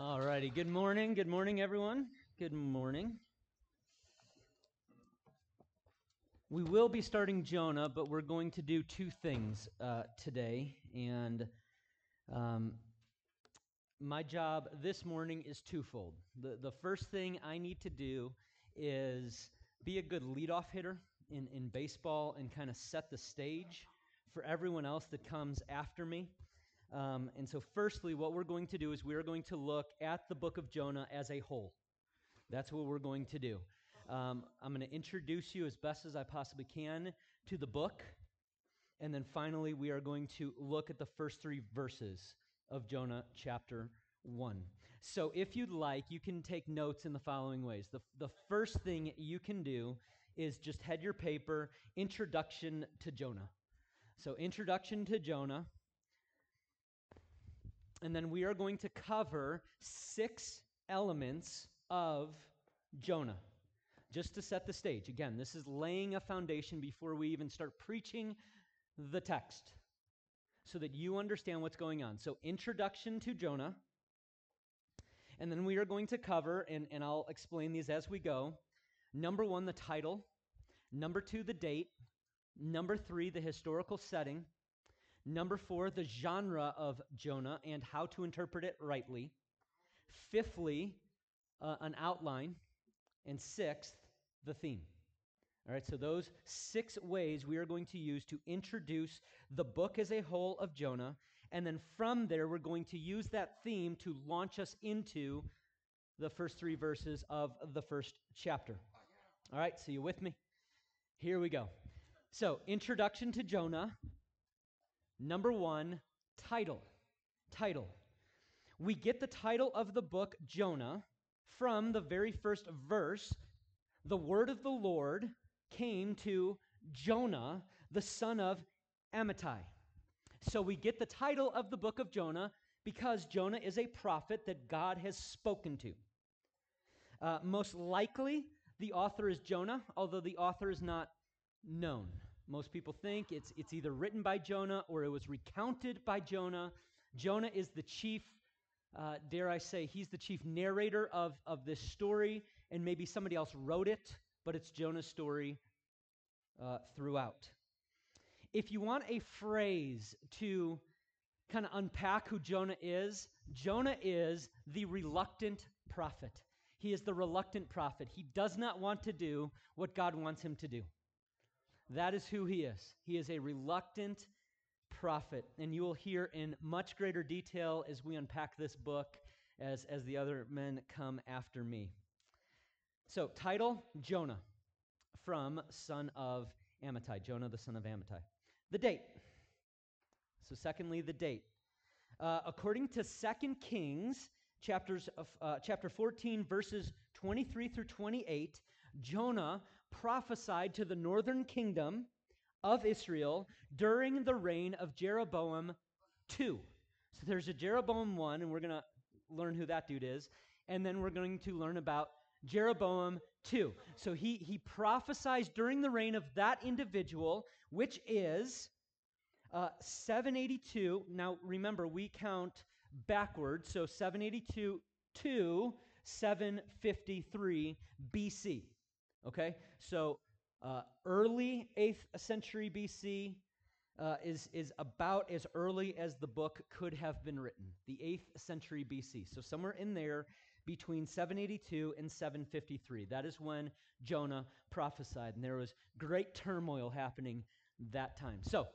All righty. Good morning. Good morning, everyone. Good morning. We will be starting Jonah, but we're going to do two things uh, today. And um, my job this morning is twofold. The, the first thing I need to do is be a good leadoff hitter in, in baseball and kind of set the stage for everyone else that comes after me. Um, and so, firstly, what we're going to do is we are going to look at the book of Jonah as a whole. That's what we're going to do. Um, I'm going to introduce you as best as I possibly can to the book. And then finally, we are going to look at the first three verses of Jonah chapter 1. So, if you'd like, you can take notes in the following ways. The, the first thing you can do is just head your paper, Introduction to Jonah. So, Introduction to Jonah. And then we are going to cover six elements of Jonah, just to set the stage. Again, this is laying a foundation before we even start preaching the text so that you understand what's going on. So, introduction to Jonah. And then we are going to cover, and, and I'll explain these as we go. Number one, the title. Number two, the date. Number three, the historical setting. Number four, the genre of Jonah and how to interpret it rightly. Fifthly, uh, an outline. And sixth, the theme. All right, so those six ways we are going to use to introduce the book as a whole of Jonah. And then from there, we're going to use that theme to launch us into the first three verses of the first chapter. All right, so you with me? Here we go. So, introduction to Jonah. Number one, title. Title. We get the title of the book, Jonah, from the very first verse. The word of the Lord came to Jonah, the son of Amittai. So we get the title of the book of Jonah because Jonah is a prophet that God has spoken to. Uh, most likely, the author is Jonah, although the author is not known. Most people think it's, it's either written by Jonah or it was recounted by Jonah. Jonah is the chief, uh, dare I say, he's the chief narrator of, of this story, and maybe somebody else wrote it, but it's Jonah's story uh, throughout. If you want a phrase to kind of unpack who Jonah is, Jonah is the reluctant prophet. He is the reluctant prophet. He does not want to do what God wants him to do. That is who he is. He is a reluctant prophet. And you will hear in much greater detail as we unpack this book as, as the other men come after me. So, title Jonah from son of Amittai. Jonah, the son of Amittai. The date. So, secondly, the date. Uh, according to Second Kings, chapters of, uh, chapter 14, verses 23 through 28, Jonah prophesied to the northern kingdom of Israel during the reign of Jeroboam II. So there's a Jeroboam 1, and we're going to learn who that dude is. And then we're going to learn about Jeroboam 2. So he, he prophesies during the reign of that individual, which is uh, 782. Now remember, we count backwards. So 782 to 753 BC. Okay? So uh, early 8th century BC uh, is, is about as early as the book could have been written, the 8th century BC. So somewhere in there between 782 and 753. That is when Jonah prophesied, and there was great turmoil happening that time. So,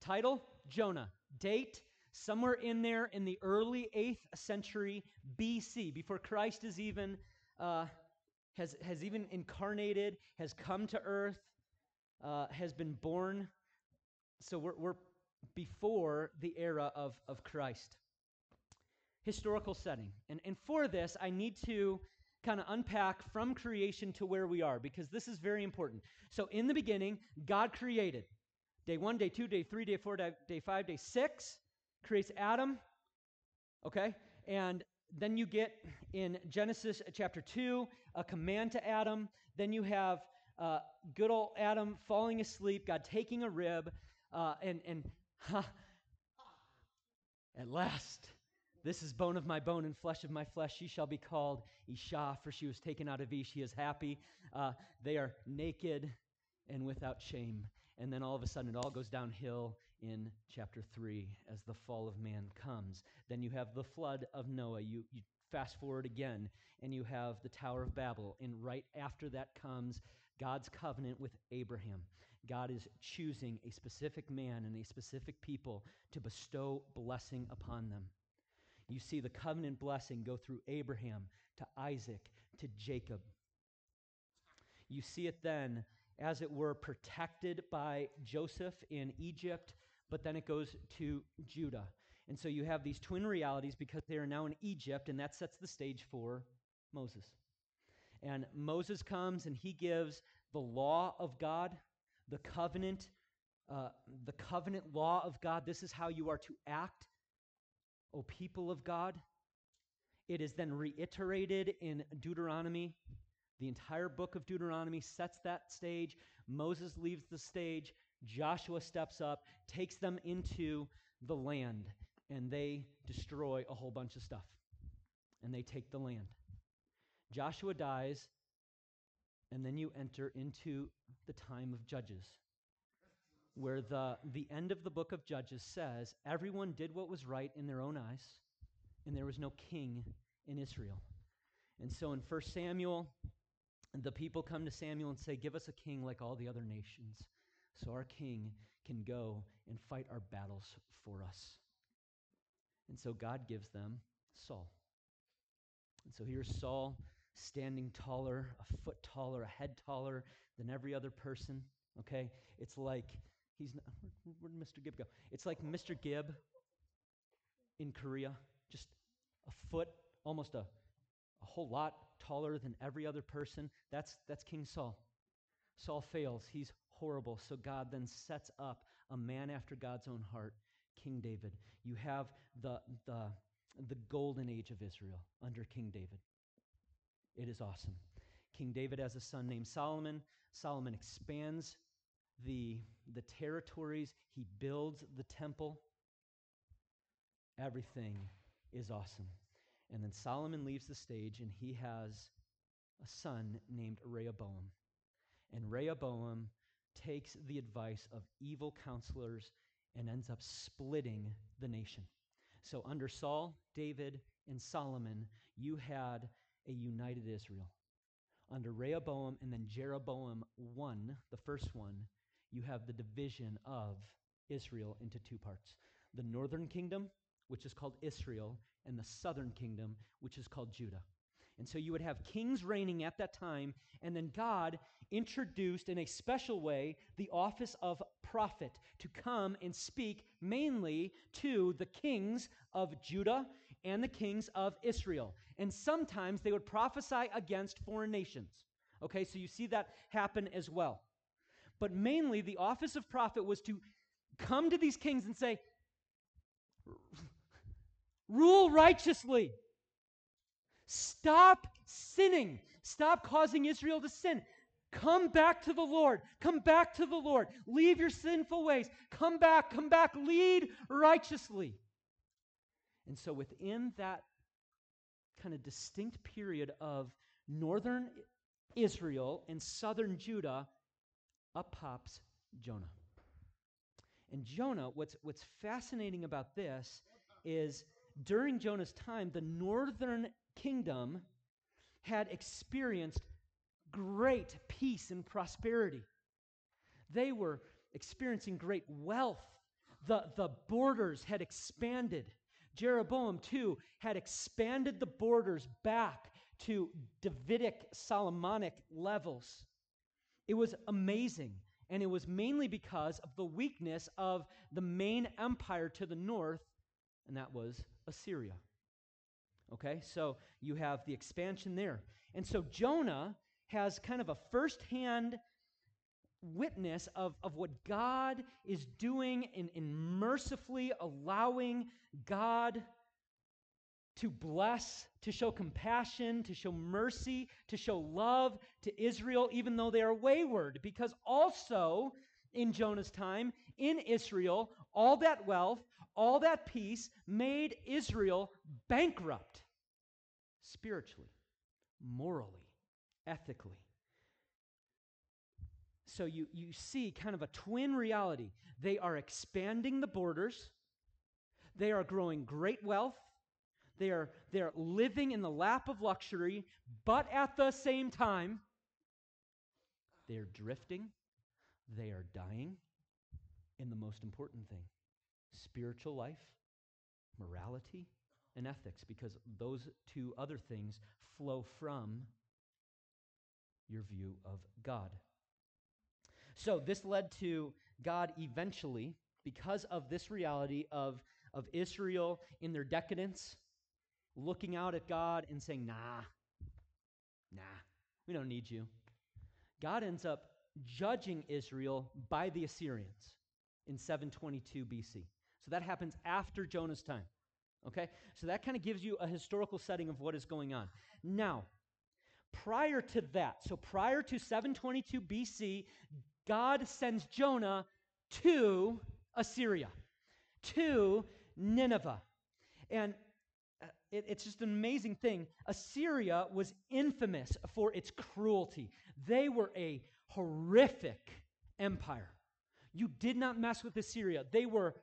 title Jonah, date somewhere in there in the early 8th century BC, before Christ is even. Uh, has, has even incarnated, has come to earth, uh, has been born. So we're, we're before the era of, of Christ. Historical setting. And, and for this, I need to kind of unpack from creation to where we are because this is very important. So, in the beginning, God created day one, day two, day three, day four, day, day five, day six, creates Adam. Okay? And then you get in Genesis chapter 2 a command to Adam. Then you have uh, good old Adam falling asleep, God taking a rib, uh, and, and at last This is bone of my bone and flesh of my flesh. She shall be called Isha, for she was taken out of Ish. She is happy. Uh, they are naked and without shame. And then all of a sudden, it all goes downhill in chapter 3 as the fall of man comes. Then you have the flood of Noah. You, you fast forward again, and you have the Tower of Babel. And right after that comes God's covenant with Abraham. God is choosing a specific man and a specific people to bestow blessing upon them. You see the covenant blessing go through Abraham to Isaac to Jacob. You see it then, as it were, protected by Joseph in Egypt, but then it goes to Judah. And so you have these twin realities because they are now in Egypt, and that sets the stage for Moses. And Moses comes and he gives the law of God, the covenant, uh, the covenant law of God. This is how you are to act, O people of God. It is then reiterated in Deuteronomy. The entire book of Deuteronomy sets that stage. Moses leaves the stage. Joshua steps up, takes them into the land, and they destroy a whole bunch of stuff. And they take the land. Joshua dies, and then you enter into the time of Judges, where the, the end of the book of Judges says everyone did what was right in their own eyes, and there was no king in Israel. And so in 1 Samuel, the people come to Samuel and say, Give us a king like all the other nations, so our king can go and fight our battles for us. And so God gives them Saul. And so here's Saul standing taller, a foot taller, a head taller than every other person. Okay? It's like he's not, where did Mr. Gibb go? It's like Mr. Gibb in Korea, just a foot, almost a, a whole lot taller than every other person. That's, that's King Saul. Saul fails. He's horrible. So God then sets up a man after God's own heart, King David. You have the, the, the golden age of Israel under King David. It is awesome. King David has a son named Solomon. Solomon expands the, the territories, he builds the temple. Everything is awesome. And then Solomon leaves the stage and he has a son named Rehoboam. And Rehoboam takes the advice of evil counselors and ends up splitting the nation. So, under Saul, David, and Solomon, you had a united Israel. Under Rehoboam and then Jeroboam 1, the first one, you have the division of Israel into two parts the northern kingdom, which is called Israel, and the southern kingdom, which is called Judah. And so you would have kings reigning at that time, and then God introduced in a special way the office of prophet to come and speak mainly to the kings of Judah and the kings of Israel. And sometimes they would prophesy against foreign nations. Okay, so you see that happen as well. But mainly, the office of prophet was to come to these kings and say, Rule righteously. Stop sinning. Stop causing Israel to sin. Come back to the Lord. Come back to the Lord. Leave your sinful ways. Come back, come back. Lead righteously. And so, within that kind of distinct period of northern Israel and southern Judah, up pops Jonah. And Jonah, what's, what's fascinating about this is during Jonah's time, the northern kingdom had experienced great peace and prosperity. They were experiencing great wealth. The, the borders had expanded. Jeroboam, two, had expanded the borders back to Davidic, Solomonic levels. It was amazing. And it was mainly because of the weakness of the main empire to the north, and that was Assyria. Okay, so you have the expansion there. And so Jonah has kind of a firsthand witness of, of what God is doing in, in mercifully allowing God to bless, to show compassion, to show mercy, to show love to Israel, even though they are wayward. Because also in Jonah's time, in Israel, all that wealth, all that peace made Israel bankrupt spiritually, morally, ethically. So you, you see kind of a twin reality. They are expanding the borders, they are growing great wealth, they are, they are living in the lap of luxury, but at the same time, they are drifting, they are dying, and the most important thing spiritual life, morality, and ethics, because those two other things flow from your view of God. So this led to God eventually, because of this reality of, of Israel in their decadence, looking out at God and saying, nah, nah, we don't need you. God ends up judging Israel by the Assyrians in 722 BC. So that happens after Jonah's time. Okay? So that kind of gives you a historical setting of what is going on. Now, prior to that, so prior to 722 BC, God sends Jonah to Assyria, to Nineveh. And uh, it, it's just an amazing thing. Assyria was infamous for its cruelty, they were a horrific empire. You did not mess with Assyria. They were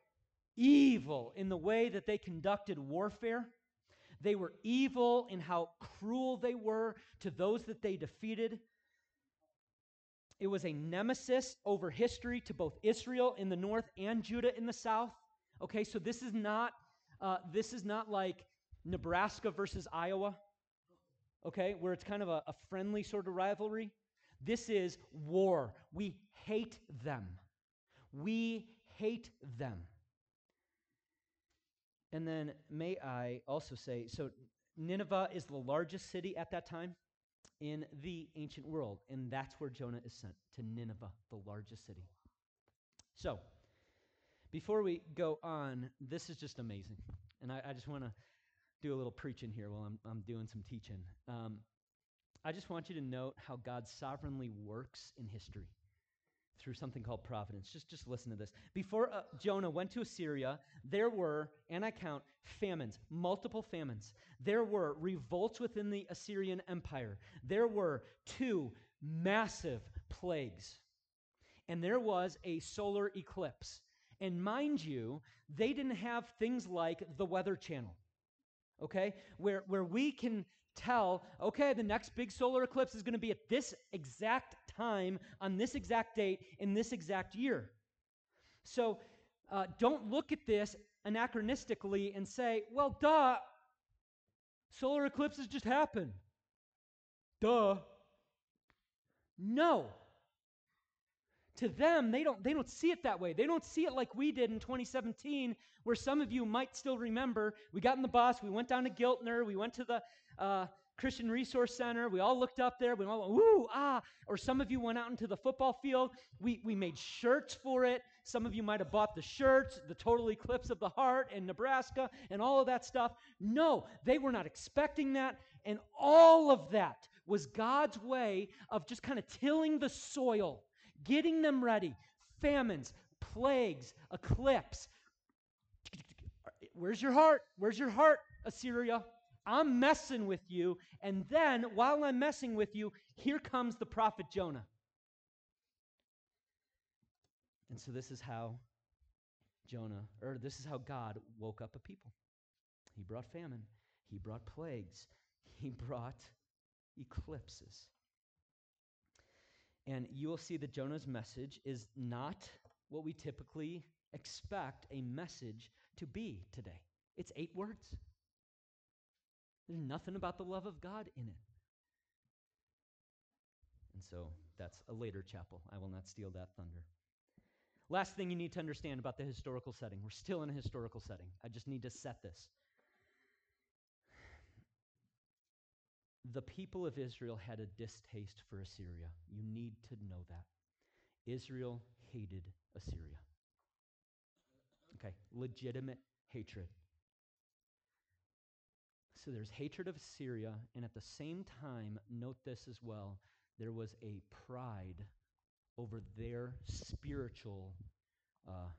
evil in the way that they conducted warfare. They were evil in how cruel they were to those that they defeated. It was a nemesis over history to both Israel in the north and Judah in the south. Okay, so this is not uh, this is not like Nebraska versus Iowa. Okay, where it's kind of a, a friendly sort of rivalry. This is war. We hate them. We hate them. And then may I also say so Nineveh is the largest city at that time in the ancient world. And that's where Jonah is sent to Nineveh, the largest city. So, before we go on, this is just amazing. And I, I just want to do a little preaching here while I'm, I'm doing some teaching. Um, I just want you to note how God sovereignly works in history through something called providence. Just, just listen to this. Before uh, Jonah went to Assyria, there were, and I count, famines, multiple famines. There were revolts within the Assyrian Empire. There were two massive plagues. And there was a solar eclipse. And mind you, they didn't have things like the Weather Channel, okay? Where, where we can tell, okay, the next big solar eclipse is going to be at this exact time, on this exact date, in this exact year. So uh, don't look at this anachronistically and say, well, duh, solar eclipses just happen. Duh. No. To them, they don't, they don't see it that way. They don't see it like we did in 2017, where some of you might still remember. We got in the bus, we went down to Giltner, we went to the uh, Christian Resource Center. We all looked up there. We all went, woo, ah. Or some of you went out into the football field. We, we made shirts for it. Some of you might have bought the shirts, the total eclipse of the heart and Nebraska and all of that stuff. No, they were not expecting that. And all of that was God's way of just kind of tilling the soil, getting them ready. Famines, plagues, eclipse. Where's your heart? Where's your heart, Assyria? I'm messing with you. And then, while I'm messing with you, here comes the prophet Jonah. And so, this is how Jonah, or this is how God woke up a people. He brought famine, he brought plagues, he brought eclipses. And you will see that Jonah's message is not what we typically expect a message to be today. It's eight words. There's nothing about the love of God in it. And so that's a later chapel. I will not steal that thunder. Last thing you need to understand about the historical setting. We're still in a historical setting. I just need to set this. The people of Israel had a distaste for Assyria. You need to know that. Israel hated Assyria. Okay, legitimate hatred. So there's hatred of Assyria, and at the same time, note this as well, there was a pride over their spiritual uh,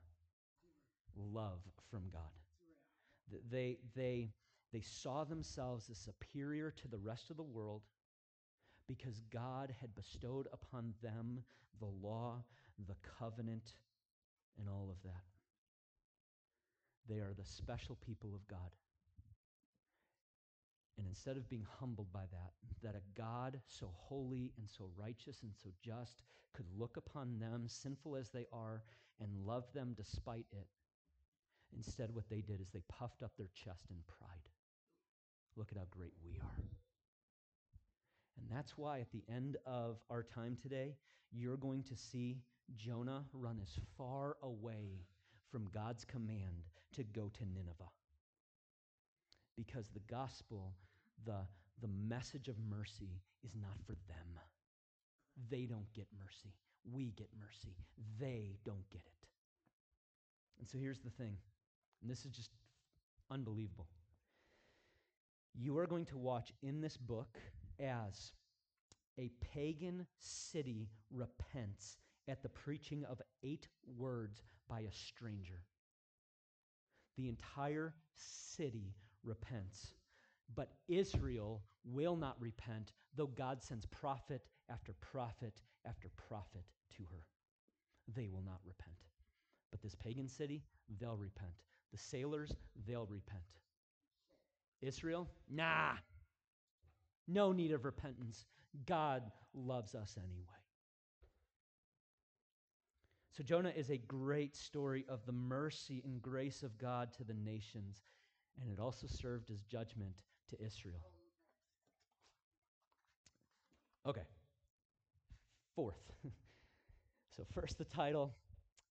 love from God. Th- They, they, they saw themselves as superior to the rest of the world because God had bestowed upon them the law, the covenant, and all of that. They are the special people of God. And instead of being humbled by that, that a God so holy and so righteous and so just could look upon them, sinful as they are, and love them despite it, instead, what they did is they puffed up their chest in pride. Look at how great we are. And that's why at the end of our time today, you're going to see Jonah run as far away from God's command to go to Nineveh. Because the gospel, the, the message of mercy, is not for them. They don't get mercy. We get mercy. They don't get it. And so here's the thing, and this is just unbelievable. You are going to watch in this book as a pagan city repents at the preaching of eight words by a stranger. The entire city repents. But Israel will not repent, though God sends prophet after prophet after prophet to her. They will not repent. But this pagan city, they'll repent. The sailors, they'll repent. Israel, nah. No need of repentance. God loves us anyway. So, Jonah is a great story of the mercy and grace of God to the nations, and it also served as judgment to Israel. Okay. Fourth. so, first the title,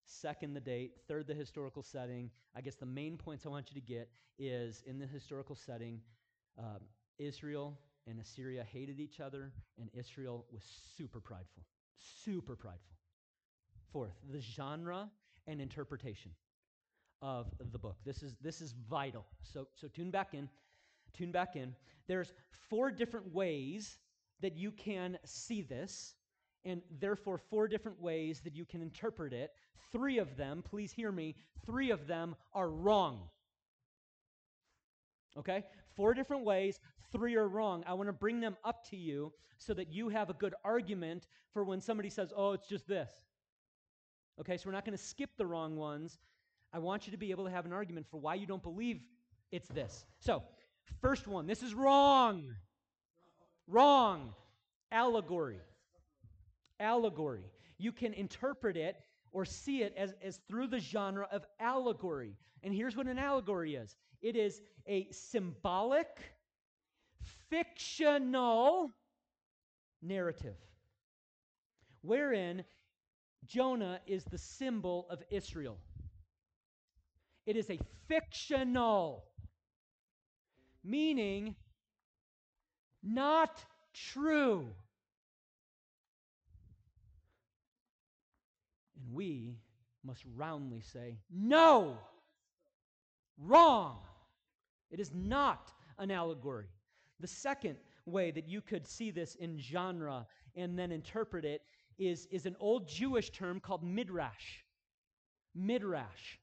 second the date, third the historical setting. I guess the main points I want you to get is in the historical setting, um, Israel and Assyria hated each other, and Israel was super prideful. Super prideful. Fourth, the genre and interpretation of the book. This is this is vital. So so tune back in. Tune back in. There's four different ways that you can see this and therefore four different ways that you can interpret it. Three of them, please hear me, three of them are wrong. Okay? Four different ways, three are wrong. I want to bring them up to you so that you have a good argument for when somebody says, oh, it's just this. Okay, so we're not going to skip the wrong ones. I want you to be able to have an argument for why you don't believe it's this. So, first one this is wrong. Wrong. Allegory. Allegory. You can interpret it or see it as, as through the genre of allegory. And here's what an allegory is it is a symbolic, fictional narrative wherein Jonah is the symbol of Israel. It is a fictional, meaning not true. We must roundly say, no, wrong. It is not an allegory. The second way that you could see this in genre and then interpret it is, is an old Jewish term called midrash. Midrash.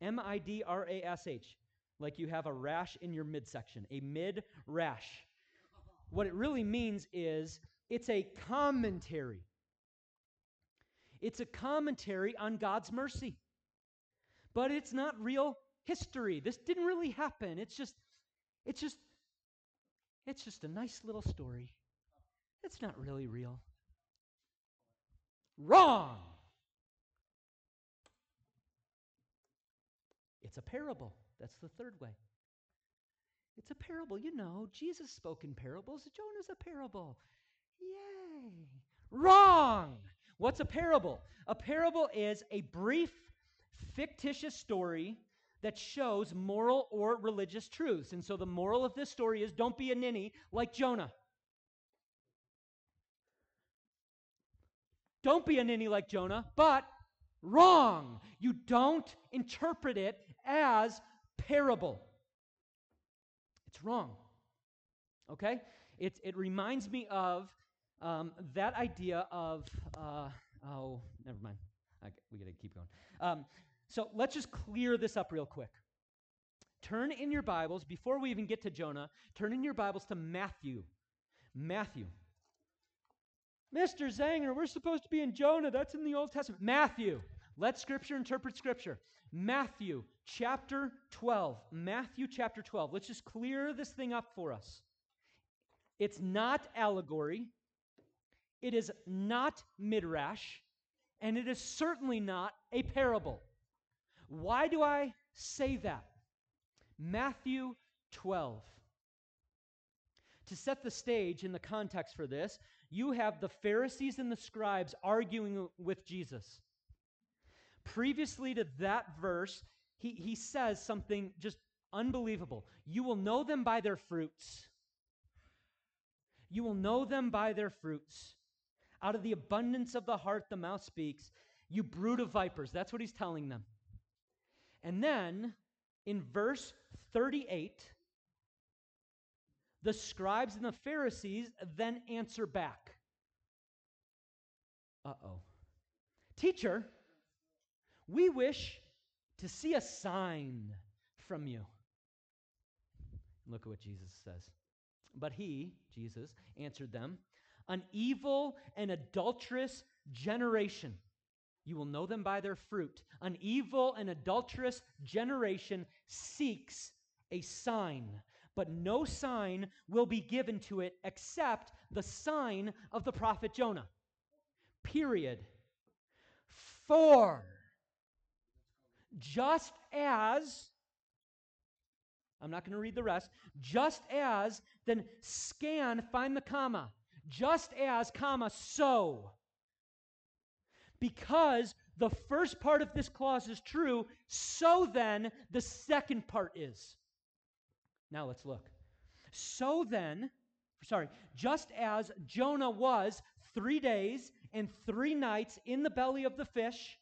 M I D R A S H. Like you have a rash in your midsection, a mid rash. What it really means is it's a commentary. It's a commentary on God's mercy. But it's not real history. This didn't really happen. It's just it's just it's just a nice little story. It's not really real. Wrong. It's a parable. That's the third way. It's a parable. You know, Jesus spoke in parables. Jonah's a parable. Yay. Wrong. What's a parable? A parable is a brief, fictitious story that shows moral or religious truths. And so the moral of this story is don't be a ninny like Jonah. Don't be a ninny like Jonah, but wrong. You don't interpret it as parable. It's wrong. Okay? It, it reminds me of um, that idea of, uh, oh, never mind. I, we got to keep going. Um, So let's just clear this up real quick. Turn in your Bibles, before we even get to Jonah, turn in your Bibles to Matthew. Matthew. Mr. Zanger, we're supposed to be in Jonah. That's in the Old Testament. Matthew. Let Scripture interpret Scripture. Matthew chapter 12. Matthew chapter 12. Let's just clear this thing up for us. It's not allegory, it is not midrash, and it is certainly not a parable. Why do I say that? Matthew 12. To set the stage in the context for this, you have the Pharisees and the scribes arguing with Jesus. Previously to that verse, he, he says something just unbelievable. You will know them by their fruits. You will know them by their fruits. Out of the abundance of the heart, the mouth speaks. You brood of vipers. That's what he's telling them. And then in verse 38, the scribes and the Pharisees then answer back. Uh oh. Teacher, we wish to see a sign from you. Look at what Jesus says. But he, Jesus, answered them, An evil and adulterous generation. You will know them by their fruit. An evil and adulterous generation seeks a sign, but no sign will be given to it except the sign of the prophet Jonah. Period. For just as, I'm not going to read the rest, just as, then scan, find the comma, just as, comma, so. Because the first part of this clause is true, so then the second part is. Now let's look. So then, sorry, just as Jonah was three days and three nights in the belly of the fish,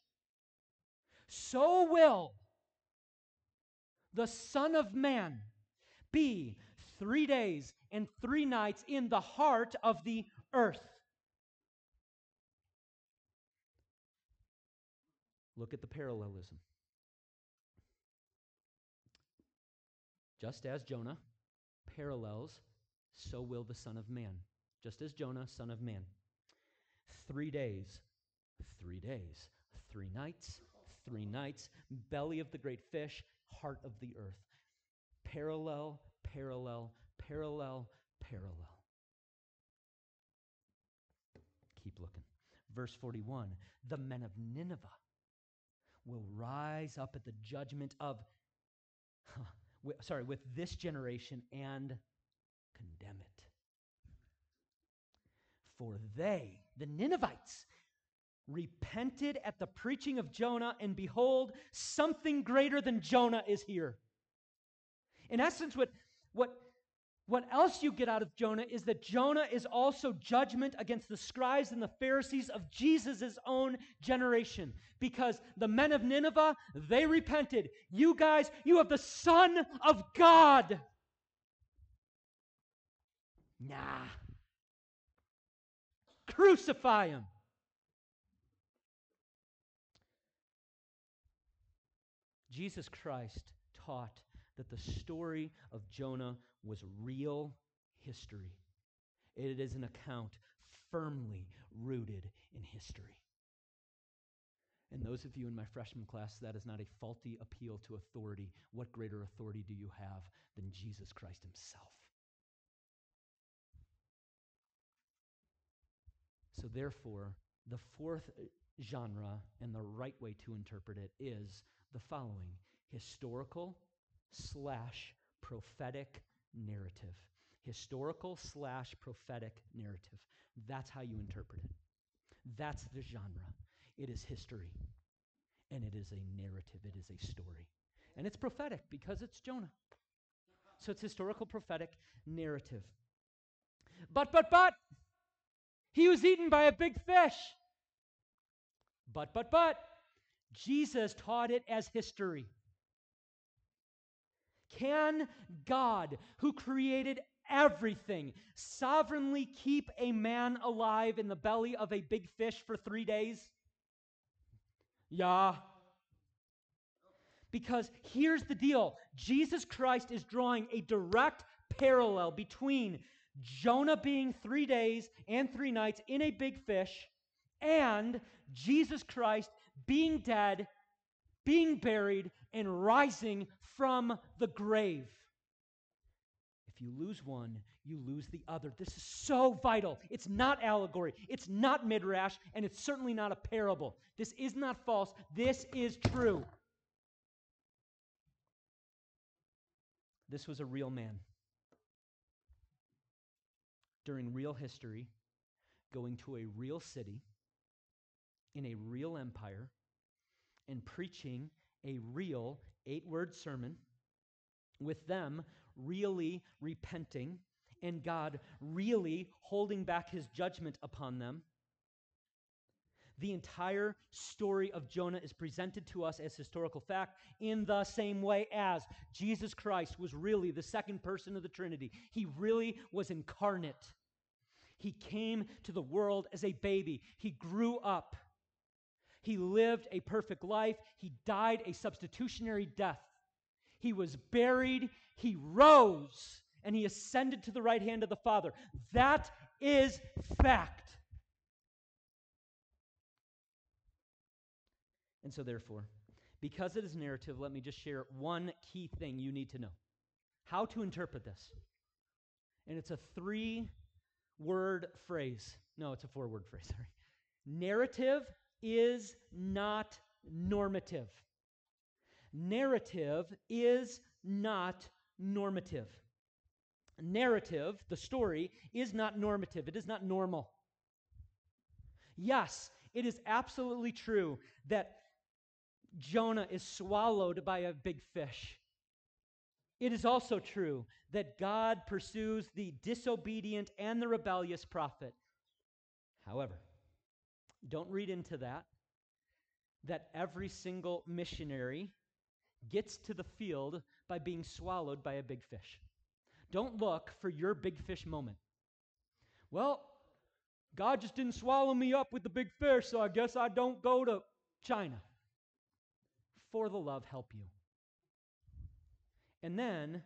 so will the Son of Man be three days and three nights in the heart of the earth. Look at the parallelism. Just as Jonah parallels, so will the Son of Man. Just as Jonah, Son of Man. Three days, three days, three nights, three nights, belly of the great fish, heart of the earth. Parallel, parallel, parallel, parallel. Keep looking. Verse 41 The men of Nineveh will rise up at the judgment of, huh, sorry, with this generation and condemn it. For they, the Ninevites, repented at the preaching of Jonah, and behold, something greater than Jonah is here. In essence, what, what, what else you get out of Jonah is that Jonah is also judgment against the scribes and the Pharisees of Jesus' own generation. Because the men of Nineveh, they repented. You guys, you have the Son of God. Nah. Crucify him. Jesus Christ taught that the story of Jonah was real history. It is an account firmly rooted in history. And those of you in my freshman class, that is not a faulty appeal to authority. What greater authority do you have than Jesus Christ himself? So, therefore, the fourth genre and the right way to interpret it is the following historical slash prophetic narrative. Historical slash prophetic narrative. That's how you interpret it. That's the genre. It is history, and it is a narrative, it is a story. And it's prophetic because it's Jonah. So it's historical prophetic narrative. But, but, but, he was eaten by a big fish. But, but, but, Jesus taught it as history. Can God, who created everything, sovereignly keep a man alive in the belly of a big fish for three days? Yeah. Because here's the deal Jesus Christ is drawing a direct parallel between Jonah being three days and three nights in a big fish and Jesus Christ being dead, being buried, and rising from the grave. If you lose one, you lose the other. This is so vital. It's not allegory, it's not midrash, and it's certainly not a parable. This is not false. This is true. This was a real man. During real history, going to a real city, in a real empire, and preaching a real eight word sermon, with them really repenting, and God really holding back his judgment upon them the entire story of Jonah is presented to us as historical fact in the same way as Jesus Christ was really the second person of the Trinity. He really was incarnate. He came to the world as a baby, he grew up. He lived a perfect life. He died a substitutionary death. He was buried. He rose and he ascended to the right hand of the Father. That is fact. And so, therefore, because it is narrative, let me just share one key thing you need to know how to interpret this. And it's a three word phrase. No, it's a four word phrase, sorry. Narrative is not normative. Narrative is not normative. Narrative, the story, is not normative. It is not normal. Yes, it is absolutely true that Jonah is swallowed by a big fish. It is also true that God pursues the disobedient and the rebellious prophet. However, don't read into that that every single missionary gets to the field by being swallowed by a big fish. Don't look for your big fish moment. Well, God just didn't swallow me up with the big fish, so I guess I don't go to China for the love help you. And then,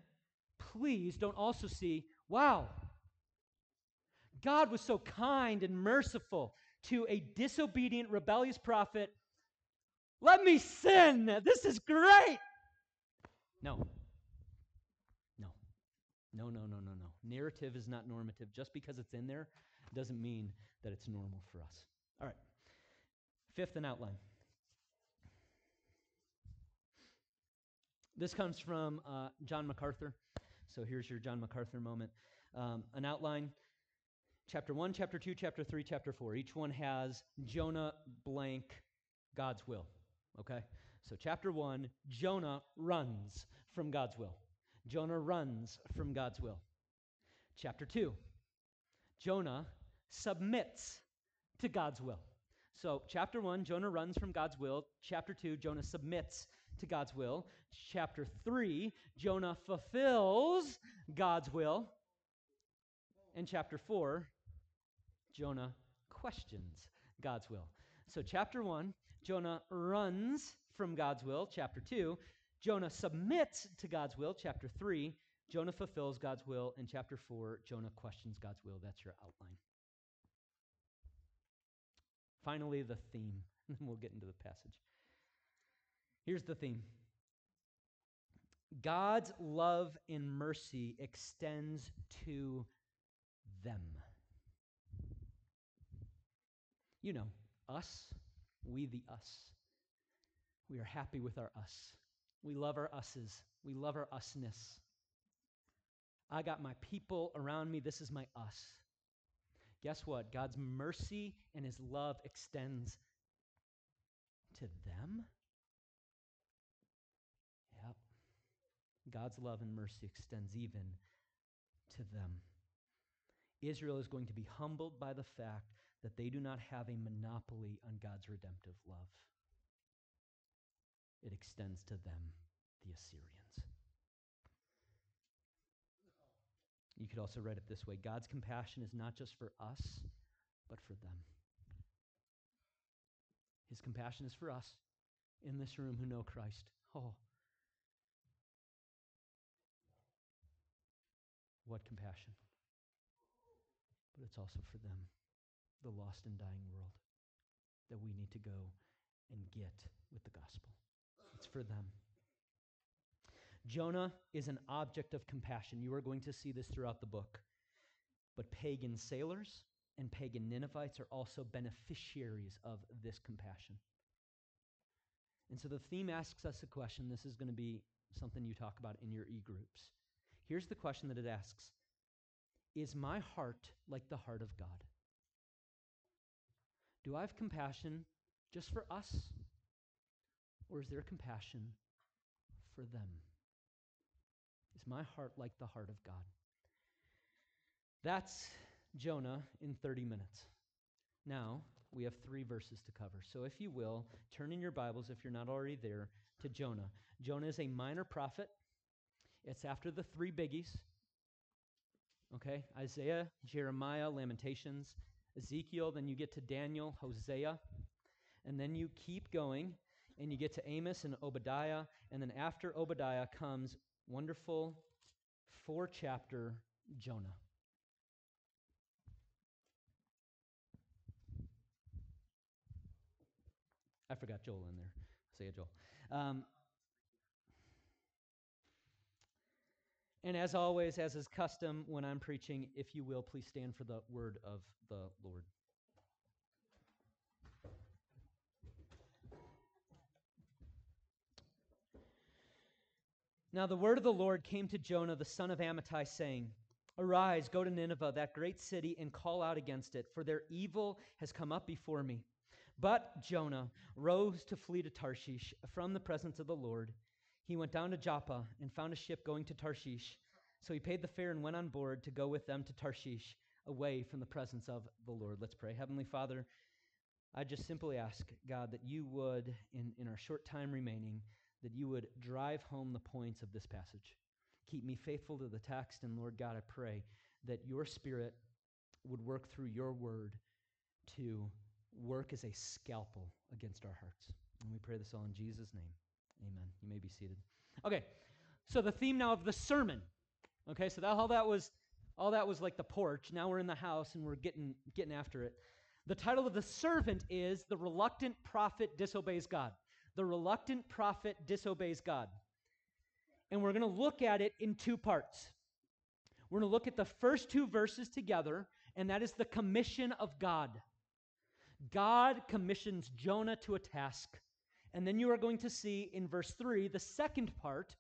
please don't also see, wow, God was so kind and merciful to a disobedient, rebellious prophet. Let me sin. This is great. No. No. No, no, no, no, no. Narrative is not normative. Just because it's in there doesn't mean that it's normal for us. All right. Fifth, an outline. This comes from uh, John MacArthur. So here's your John MacArthur moment. Um, an outline chapter 1, chapter 2, chapter 3, chapter 4. Each one has Jonah blank God's will. Okay? So, chapter 1, Jonah runs from God's will. Jonah runs from God's will. Chapter 2, Jonah submits to God's will. So, chapter 1, Jonah runs from God's will. Chapter 2, Jonah submits to God's will. Chapter 3, Jonah fulfills God's will. And chapter 4, Jonah questions God's will. So, chapter 1, Jonah runs from God's will. Chapter 2, Jonah submits to God's will. Chapter 3, Jonah fulfills God's will. And chapter 4, Jonah questions God's will. That's your outline. Finally, the theme. And we'll get into the passage. Here's the theme God's love and mercy extends to them. You know, us, we the us. We are happy with our us. We love our us's. We love our usness. I got my people around me. This is my us. Guess what? God's mercy and his love extends to them. Yep. God's love and mercy extends even to them. Israel is going to be humbled by the fact that they do not have a monopoly on God's redemptive love. It extends to them, the Assyrians. You could also read it this way God's compassion is not just for us, but for them. His compassion is for us in this room who know Christ. Oh, what compassion! But it's also for them the lost and dying world, that we need to go and get with the gospel. It's for them. Jonah is an object of compassion. You are going to see this throughout the book. But pagan sailors and pagan Ninevites are also beneficiaries of this compassion. And so the theme asks us a question. This is going to be something you talk about in your e groups. Here's the question that it asks Is my heart like the heart of God? Do I have compassion just for us? Or is there compassion for them? Is my heart like the heart of God? That's Jonah in 30 minutes. Now, we have three verses to cover. So, if you will, turn in your Bibles, if you're not already there, to Jonah. Jonah is a minor prophet. It's after the three biggies. Okay? Isaiah, Jeremiah, Lamentations, Ezekiel, then you get to Daniel, Hosea, and then you keep going and you get to Amos and Obadiah, and then after Obadiah comes wonderful four chapter Jonah. I forgot Joel in there. Say it, Joel. Um, and as always, as is custom when I'm preaching, if you will, please stand for the word of the Lord. Now the word of the Lord came to Jonah, the son of Amittai, saying, Arise, go to Nineveh, that great city, and call out against it, for their evil has come up before me. But Jonah rose to flee to Tarshish from the presence of the Lord. He went down to Joppa and found a ship going to Tarshish. So he paid the fare and went on board to go with them to Tarshish, away from the presence of the Lord. Let's pray. Heavenly Father, I just simply ask, God, that you would, in, in our short time remaining, that you would drive home the points of this passage. Keep me faithful to the text, and Lord God, I pray that your Spirit would work through your word to work as a scalpel against our hearts. And we pray this all in Jesus' name. Amen. You may be seated. Okay, so the theme now of the sermon. Okay, so that all that was all that was like the porch. Now we're in the house and we're getting getting after it. The title of the servant is The Reluctant Prophet Disobeys God. The reluctant prophet disobeys God. And we're going to look at it in two parts. We're going to look at the first two verses together, and that is the commission of God. God commissions Jonah to a task. And then you are going to see in verse 3 the second part,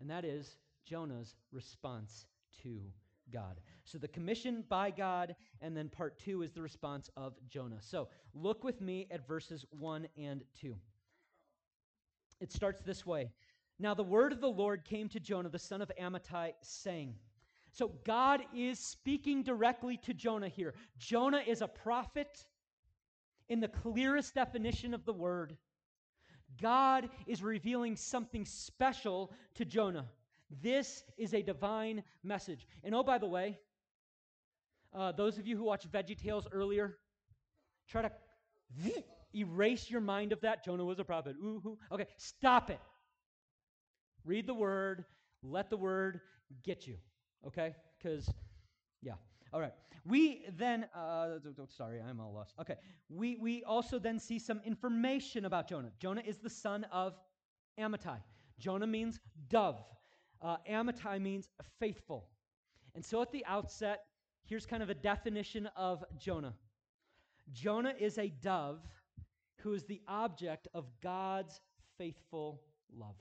and that is Jonah's response to God. So the commission by God, and then part 2 is the response of Jonah. So look with me at verses 1 and 2. It starts this way Now the word of the Lord came to Jonah, the son of Amittai, saying, so God is speaking directly to Jonah here. Jonah is a prophet in the clearest definition of the word. God is revealing something special to Jonah. This is a divine message. And oh, by the way, uh, those of you who watched Veggie Tales earlier, try to erase your mind of that. Jonah was a prophet. Ooh, okay, stop it. Read the word. Let the word get you. Okay? Because, yeah. All right. We then, uh, sorry, I'm all lost. Okay. We, we also then see some information about Jonah. Jonah is the son of Amittai. Jonah means dove. Uh, Amittai means faithful. And so at the outset, here's kind of a definition of Jonah Jonah is a dove who is the object of God's faithful love.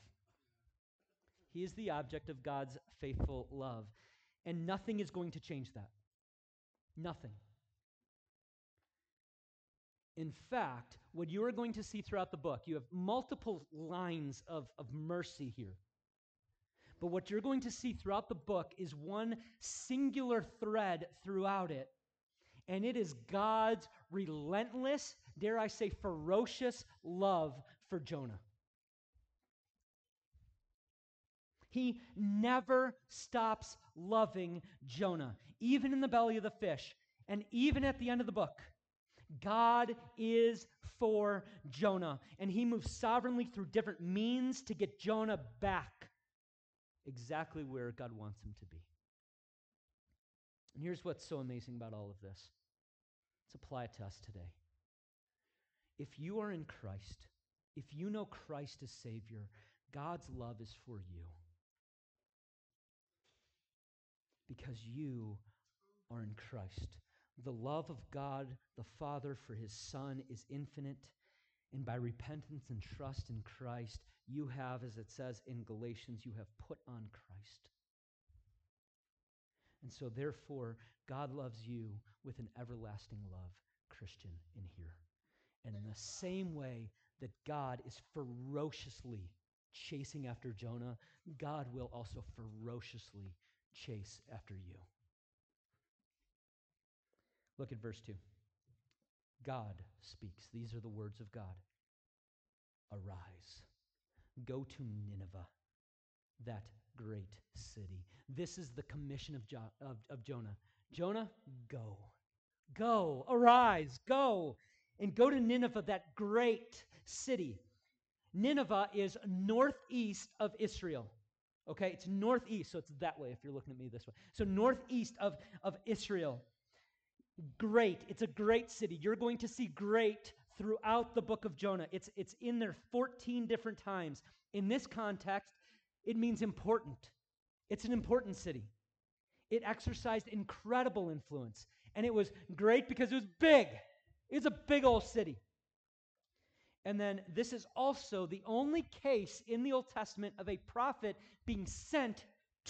He is the object of God's faithful love. And nothing is going to change that. Nothing. In fact, what you are going to see throughout the book, you have multiple lines of, of mercy here. But what you're going to see throughout the book is one singular thread throughout it, and it is God's relentless, dare I say, ferocious love for Jonah. He never stops loving Jonah, even in the belly of the fish, and even at the end of the book. God is for Jonah, and he moves sovereignly through different means to get Jonah back exactly where God wants him to be. And here's what's so amazing about all of this let's apply it to us today. If you are in Christ, if you know Christ as Savior, God's love is for you. Because you are in Christ. The love of God the Father for his Son is infinite. And by repentance and trust in Christ, you have, as it says in Galatians, you have put on Christ. And so, therefore, God loves you with an everlasting love, Christian, in here. And in the same way that God is ferociously chasing after Jonah, God will also ferociously chase after you. Look at verse 2. God speaks. These are the words of God. Arise, go to Nineveh, that great city. This is the commission of, jo- of, of Jonah. Jonah, go. Go, arise, go, and go to Nineveh, that great city. Nineveh is northeast of Israel. Okay, it's northeast, so it's that way if you're looking at me this way. So, northeast of, of Israel. Great. It's a great city. You're going to see great throughout the book of Jonah. It's, it's in there 14 different times. In this context, it means important. It's an important city. It exercised incredible influence. And it was great because it was big. It's a big old city. And then this is also the only case in the Old Testament of a prophet being sent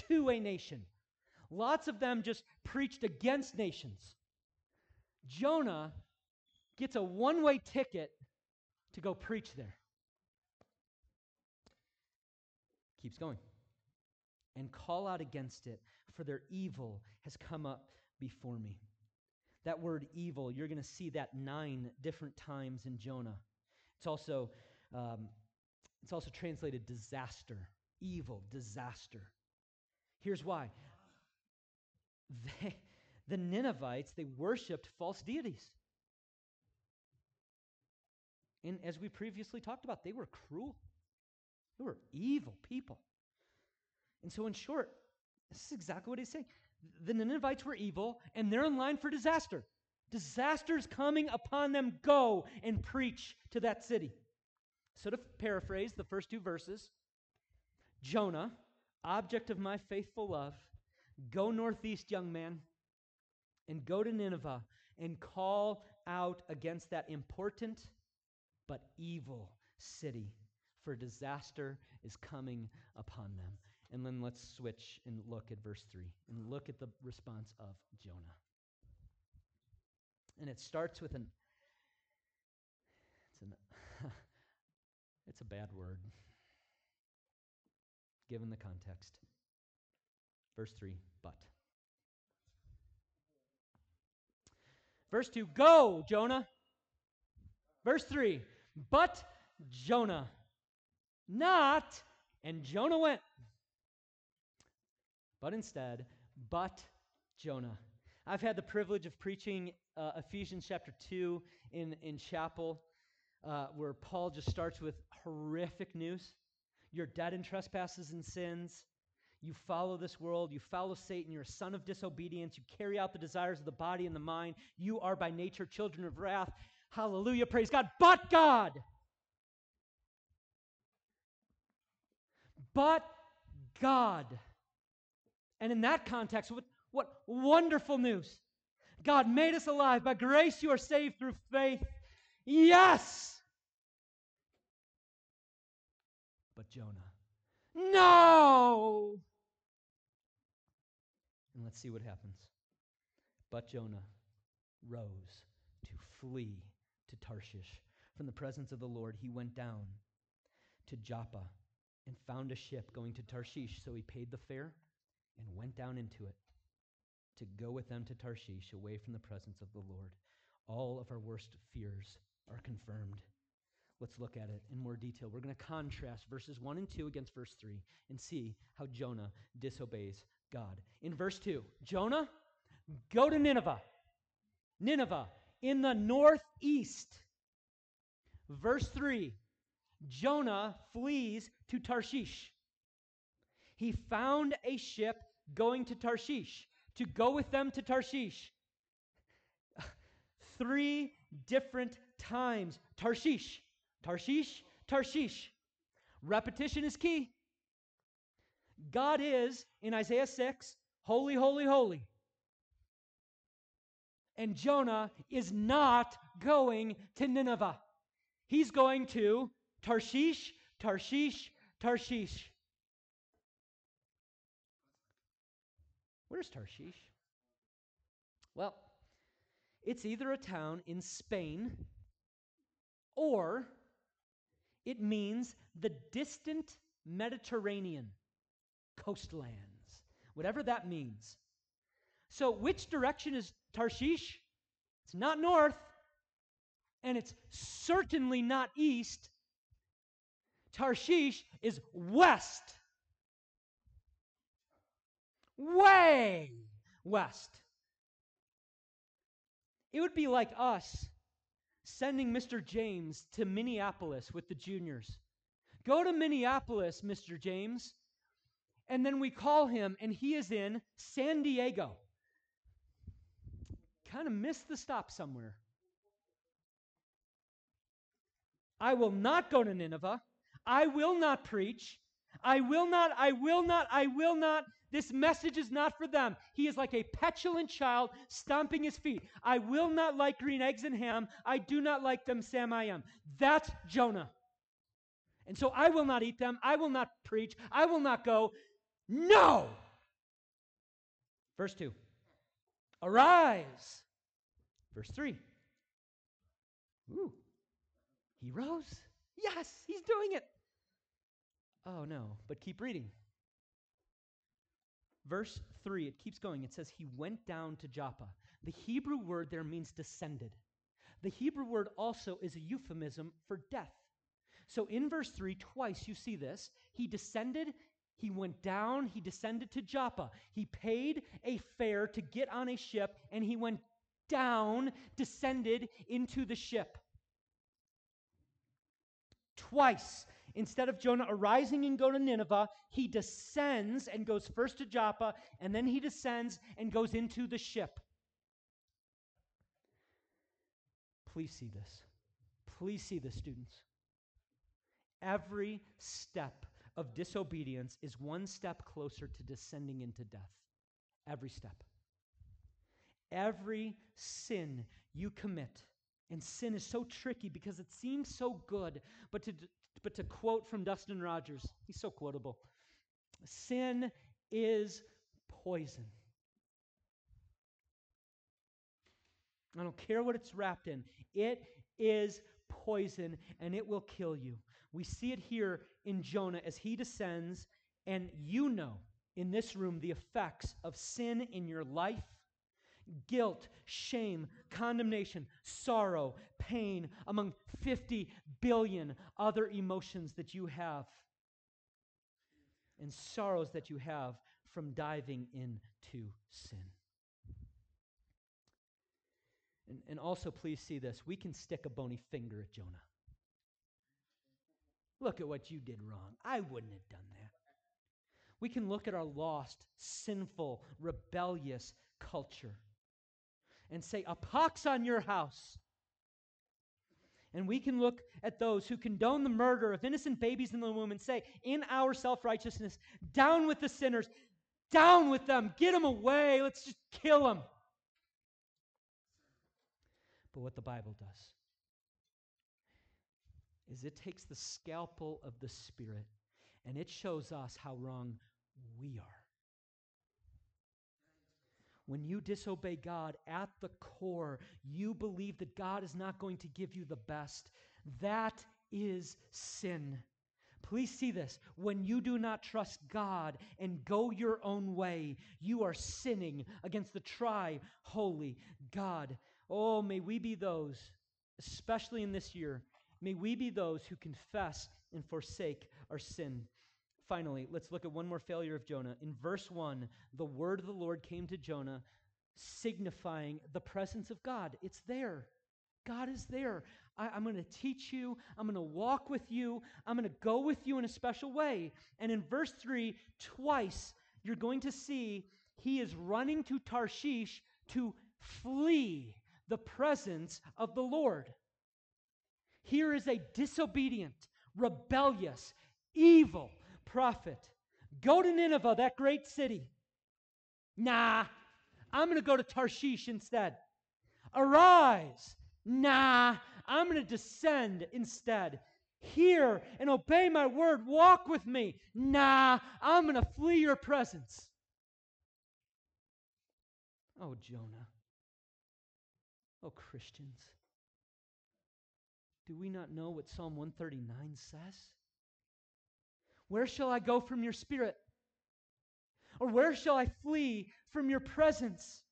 to a nation. Lots of them just preached against nations. Jonah gets a one way ticket to go preach there. Keeps going. And call out against it, for their evil has come up before me. That word evil, you're going to see that nine different times in Jonah. It's also, um, it's also translated disaster, evil, disaster. Here's why. They, the Ninevites, they worshiped false deities. And as we previously talked about, they were cruel. They were evil people. And so, in short, this is exactly what he's saying. The Ninevites were evil, and they're in line for disaster. Disaster's coming upon them. Go and preach to that city. So, to paraphrase the first two verses Jonah, object of my faithful love, go northeast, young man, and go to Nineveh and call out against that important but evil city, for disaster is coming upon them. And then let's switch and look at verse 3 and look at the response of Jonah. And it starts with an it's an it's a bad word given the context. Verse 3, but. Verse 2, go, Jonah. Verse 3, but Jonah. Not, and Jonah went. But instead, but Jonah. I've had the privilege of preaching uh, Ephesians chapter 2 in, in chapel, uh, where Paul just starts with horrific news. You're dead in trespasses and sins. You follow this world. You follow Satan. You're a son of disobedience. You carry out the desires of the body and the mind. You are by nature children of wrath. Hallelujah. Praise God. But God. But God. And in that context, what, what wonderful news. God made us alive. By grace, you are saved through faith. Yes. But Jonah. No. And let's see what happens. But Jonah rose to flee to Tarshish. From the presence of the Lord, he went down to Joppa and found a ship going to Tarshish. So he paid the fare and went down into it to go with them to Tarshish, away from the presence of the Lord. All of our worst fears are confirmed. Let's look at it in more detail. We're going to contrast verses 1 and 2 against verse 3 and see how Jonah disobeys God. In verse 2, Jonah, go to Nineveh. Nineveh, in the northeast. Verse 3, Jonah flees to Tarshish. He found a ship going to Tarshish. To go with them to Tarshish. Three different times. Tarshish, Tarshish, Tarshish. Repetition is key. God is, in Isaiah 6, holy, holy, holy. And Jonah is not going to Nineveh. He's going to Tarshish, Tarshish, Tarshish. Where's Tarshish? Well, it's either a town in Spain or it means the distant Mediterranean coastlands, whatever that means. So, which direction is Tarshish? It's not north, and it's certainly not east. Tarshish is west. Way west. It would be like us sending Mr. James to Minneapolis with the juniors. Go to Minneapolis, Mr. James. And then we call him, and he is in San Diego. Kind of missed the stop somewhere. I will not go to Nineveh. I will not preach. I will not, I will not, I will not. This message is not for them. He is like a petulant child stomping his feet. I will not like green eggs and ham. I do not like them, Sam I am. That's Jonah. And so I will not eat them. I will not preach. I will not go. No! Verse 2 Arise. Verse 3 Ooh, he rose. Yes, he's doing it. Oh no, but keep reading. Verse 3, it keeps going. It says, He went down to Joppa. The Hebrew word there means descended. The Hebrew word also is a euphemism for death. So in verse 3, twice you see this. He descended, he went down, he descended to Joppa. He paid a fare to get on a ship, and he went down, descended into the ship. Twice Instead of Jonah arising and go to Nineveh, he descends and goes first to Joppa, and then he descends and goes into the ship. Please see this. Please see this, students. Every step of disobedience is one step closer to descending into death. Every step. Every sin you commit, and sin is so tricky because it seems so good, but to, but to quote from Dustin Rogers, he's so quotable sin is poison. I don't care what it's wrapped in, it is poison and it will kill you. We see it here in Jonah as he descends, and you know in this room the effects of sin in your life guilt, shame, condemnation, sorrow, pain, among 50 billion other emotions that you have, and sorrows that you have from diving into sin. And, and also, please see this we can stick a bony finger at Jonah. Look at what you did wrong. I wouldn't have done that. We can look at our lost, sinful, rebellious culture and say, A pox on your house. And we can look at those who condone the murder of innocent babies in the womb and say, in our self righteousness, down with the sinners, down with them, get them away, let's just kill them. But what the Bible does is it takes the scalpel of the Spirit and it shows us how wrong we are. When you disobey God at the core, you believe that God is not going to give you the best. That is sin. Please see this. When you do not trust God and go your own way, you are sinning against the tri holy God. Oh, may we be those, especially in this year, may we be those who confess and forsake our sin. Finally, let's look at one more failure of Jonah. In verse 1, the word of the Lord came to Jonah, signifying the presence of God. It's there. God is there. I, am going to teach you. I'm going to walk with you. I'm going to go with you in a special way. And in verse 3, twice, you're going to see He is running to Tarshish to flee the presence of the Lord. Here is a disobedient, rebellious, evil prophet. Go to Nineveh, that great city. Nah, I'm going to go to Tarshish instead. Arise. Nah, I'm going to descend instead. Hear and obey my word. Walk with me. Nah, I'm going to flee your presence. Oh, Jonah. Oh, Christians. Do we not know what Psalm 139 says? Where shall I go from your spirit? Or where shall I flee from your presence?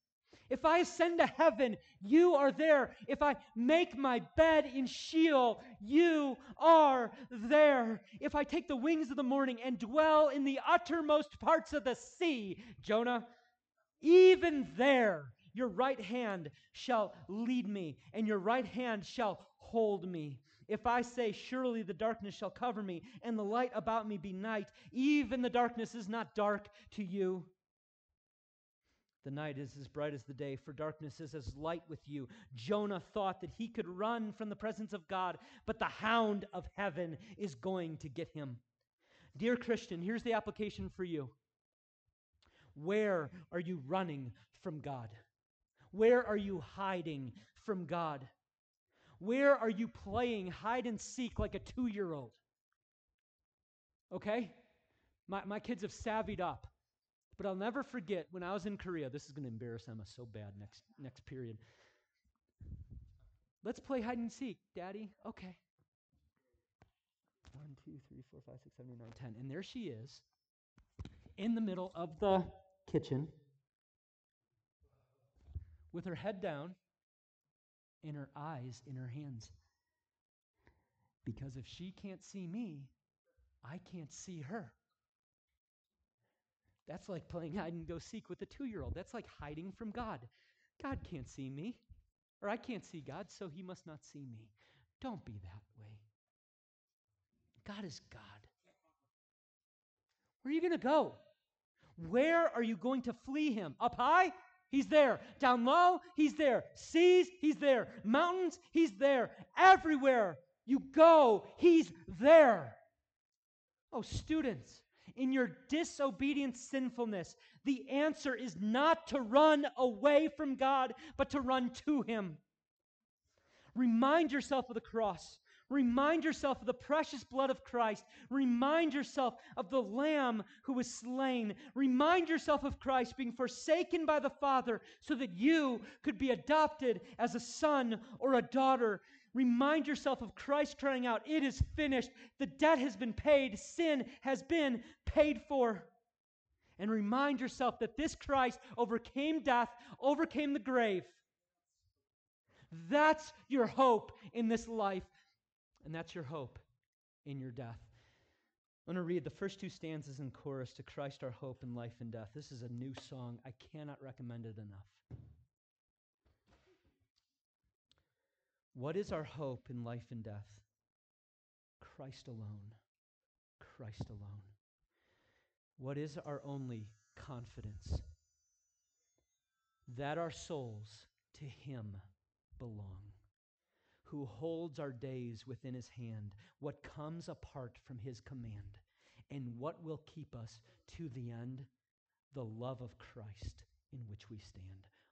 If I ascend to heaven, you are there. If I make my bed in Sheol, you are there. If I take the wings of the morning and dwell in the uttermost parts of the sea, Jonah, even there your right hand shall lead me, and your right hand shall hold me. If I say, Surely the darkness shall cover me, and the light about me be night, even the darkness is not dark to you. The night is as bright as the day, for darkness is as light with you. Jonah thought that he could run from the presence of God, but the hound of heaven is going to get him. Dear Christian, here's the application for you. Where are you running from God? Where are you hiding from God? Where are you playing hide and seek like a two year old? Okay? My, my kids have savvied up. But I'll never forget when I was in Korea. This is going to embarrass Emma so bad next, next period. Let's play hide and seek, Daddy. Okay. One, two, three, four, five, six, seven, eight, nine, ten. And there she is in the middle of the kitchen with her head down and her eyes in her hands. Because if she can't see me, I can't see her. That's like playing hide and go seek with a two year old. That's like hiding from God. God can't see me, or I can't see God, so he must not see me. Don't be that way. God is God. Where are you going to go? Where are you going to flee him? Up high? He's there. Down low, he's there. Seas, he's there. Mountains, he's there. Everywhere you go, he's there. Oh, students, in your disobedient sinfulness, the answer is not to run away from God, but to run to him. Remind yourself of the cross. Remind yourself of the precious blood of Christ. Remind yourself of the Lamb who was slain. Remind yourself of Christ being forsaken by the Father so that you could be adopted as a son or a daughter. Remind yourself of Christ crying out, It is finished. The debt has been paid, sin has been paid for. And remind yourself that this Christ overcame death, overcame the grave. That's your hope in this life. And that's your hope in your death. I'm going to read the first two stanzas in chorus to Christ our hope in life and death. This is a new song. I cannot recommend it enough. What is our hope in life and death? Christ alone. Christ alone. What is our only confidence? That our souls to Him belong who holds our days within his hand, what comes apart from his command, and what will keep us to the end? The love of Christ in which we stand.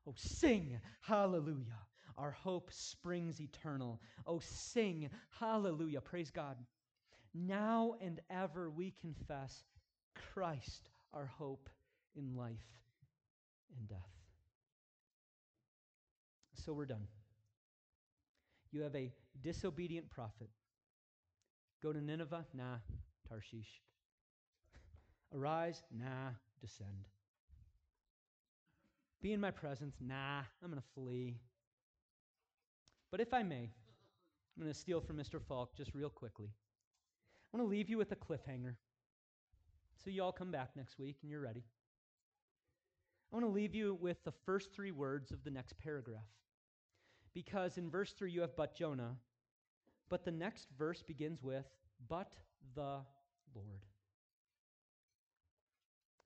Oh, sing hallelujah. Our hope springs eternal. Oh, sing hallelujah. Praise God. Now and ever we confess Christ, our hope in life and death. So we're done. You have a disobedient prophet. Go to Nineveh? Nah, Tarshish. Arise? Nah, descend. Be in my presence? Nah, I'm going to flee. But if I may, I'm going to steal from Mr. Falk just real quickly. I want to leave you with a cliffhanger. So you all come back next week and you're ready. I want to leave you with the first three words of the next paragraph because in verse 3 you have but Jonah, but the next verse begins with but the Lord.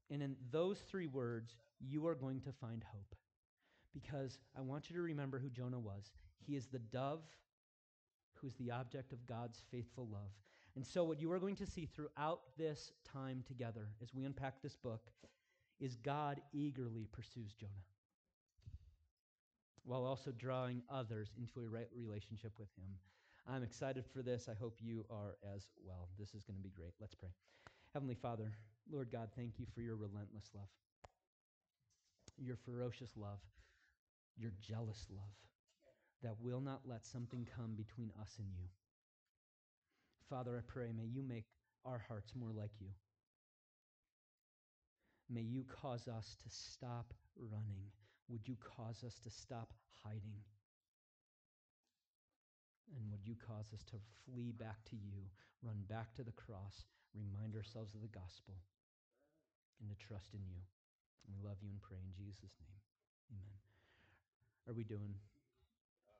And in those three words, you are going to find hope. Because I want you to remember who Jonah was. He is the dove who is the object of God's faithful love. And so, what you are going to see throughout this time together as we unpack this book is God eagerly pursues Jonah while also drawing others into a right relationship with Him. I'm excited for this. I hope you are as well. This is going to be great. Let's pray. Heavenly Father, Lord God, thank you for your relentless love, your ferocious love, your jealous love that will not let something come between us and you. Father, I pray, may you make our hearts more like you. May you cause us to stop running. Would you cause us to stop hiding? And would you cause us to flee back to you, run back to the cross, remind ourselves of the gospel, and to trust in you? We love you and pray in Jesus' name. Amen. Are we doing?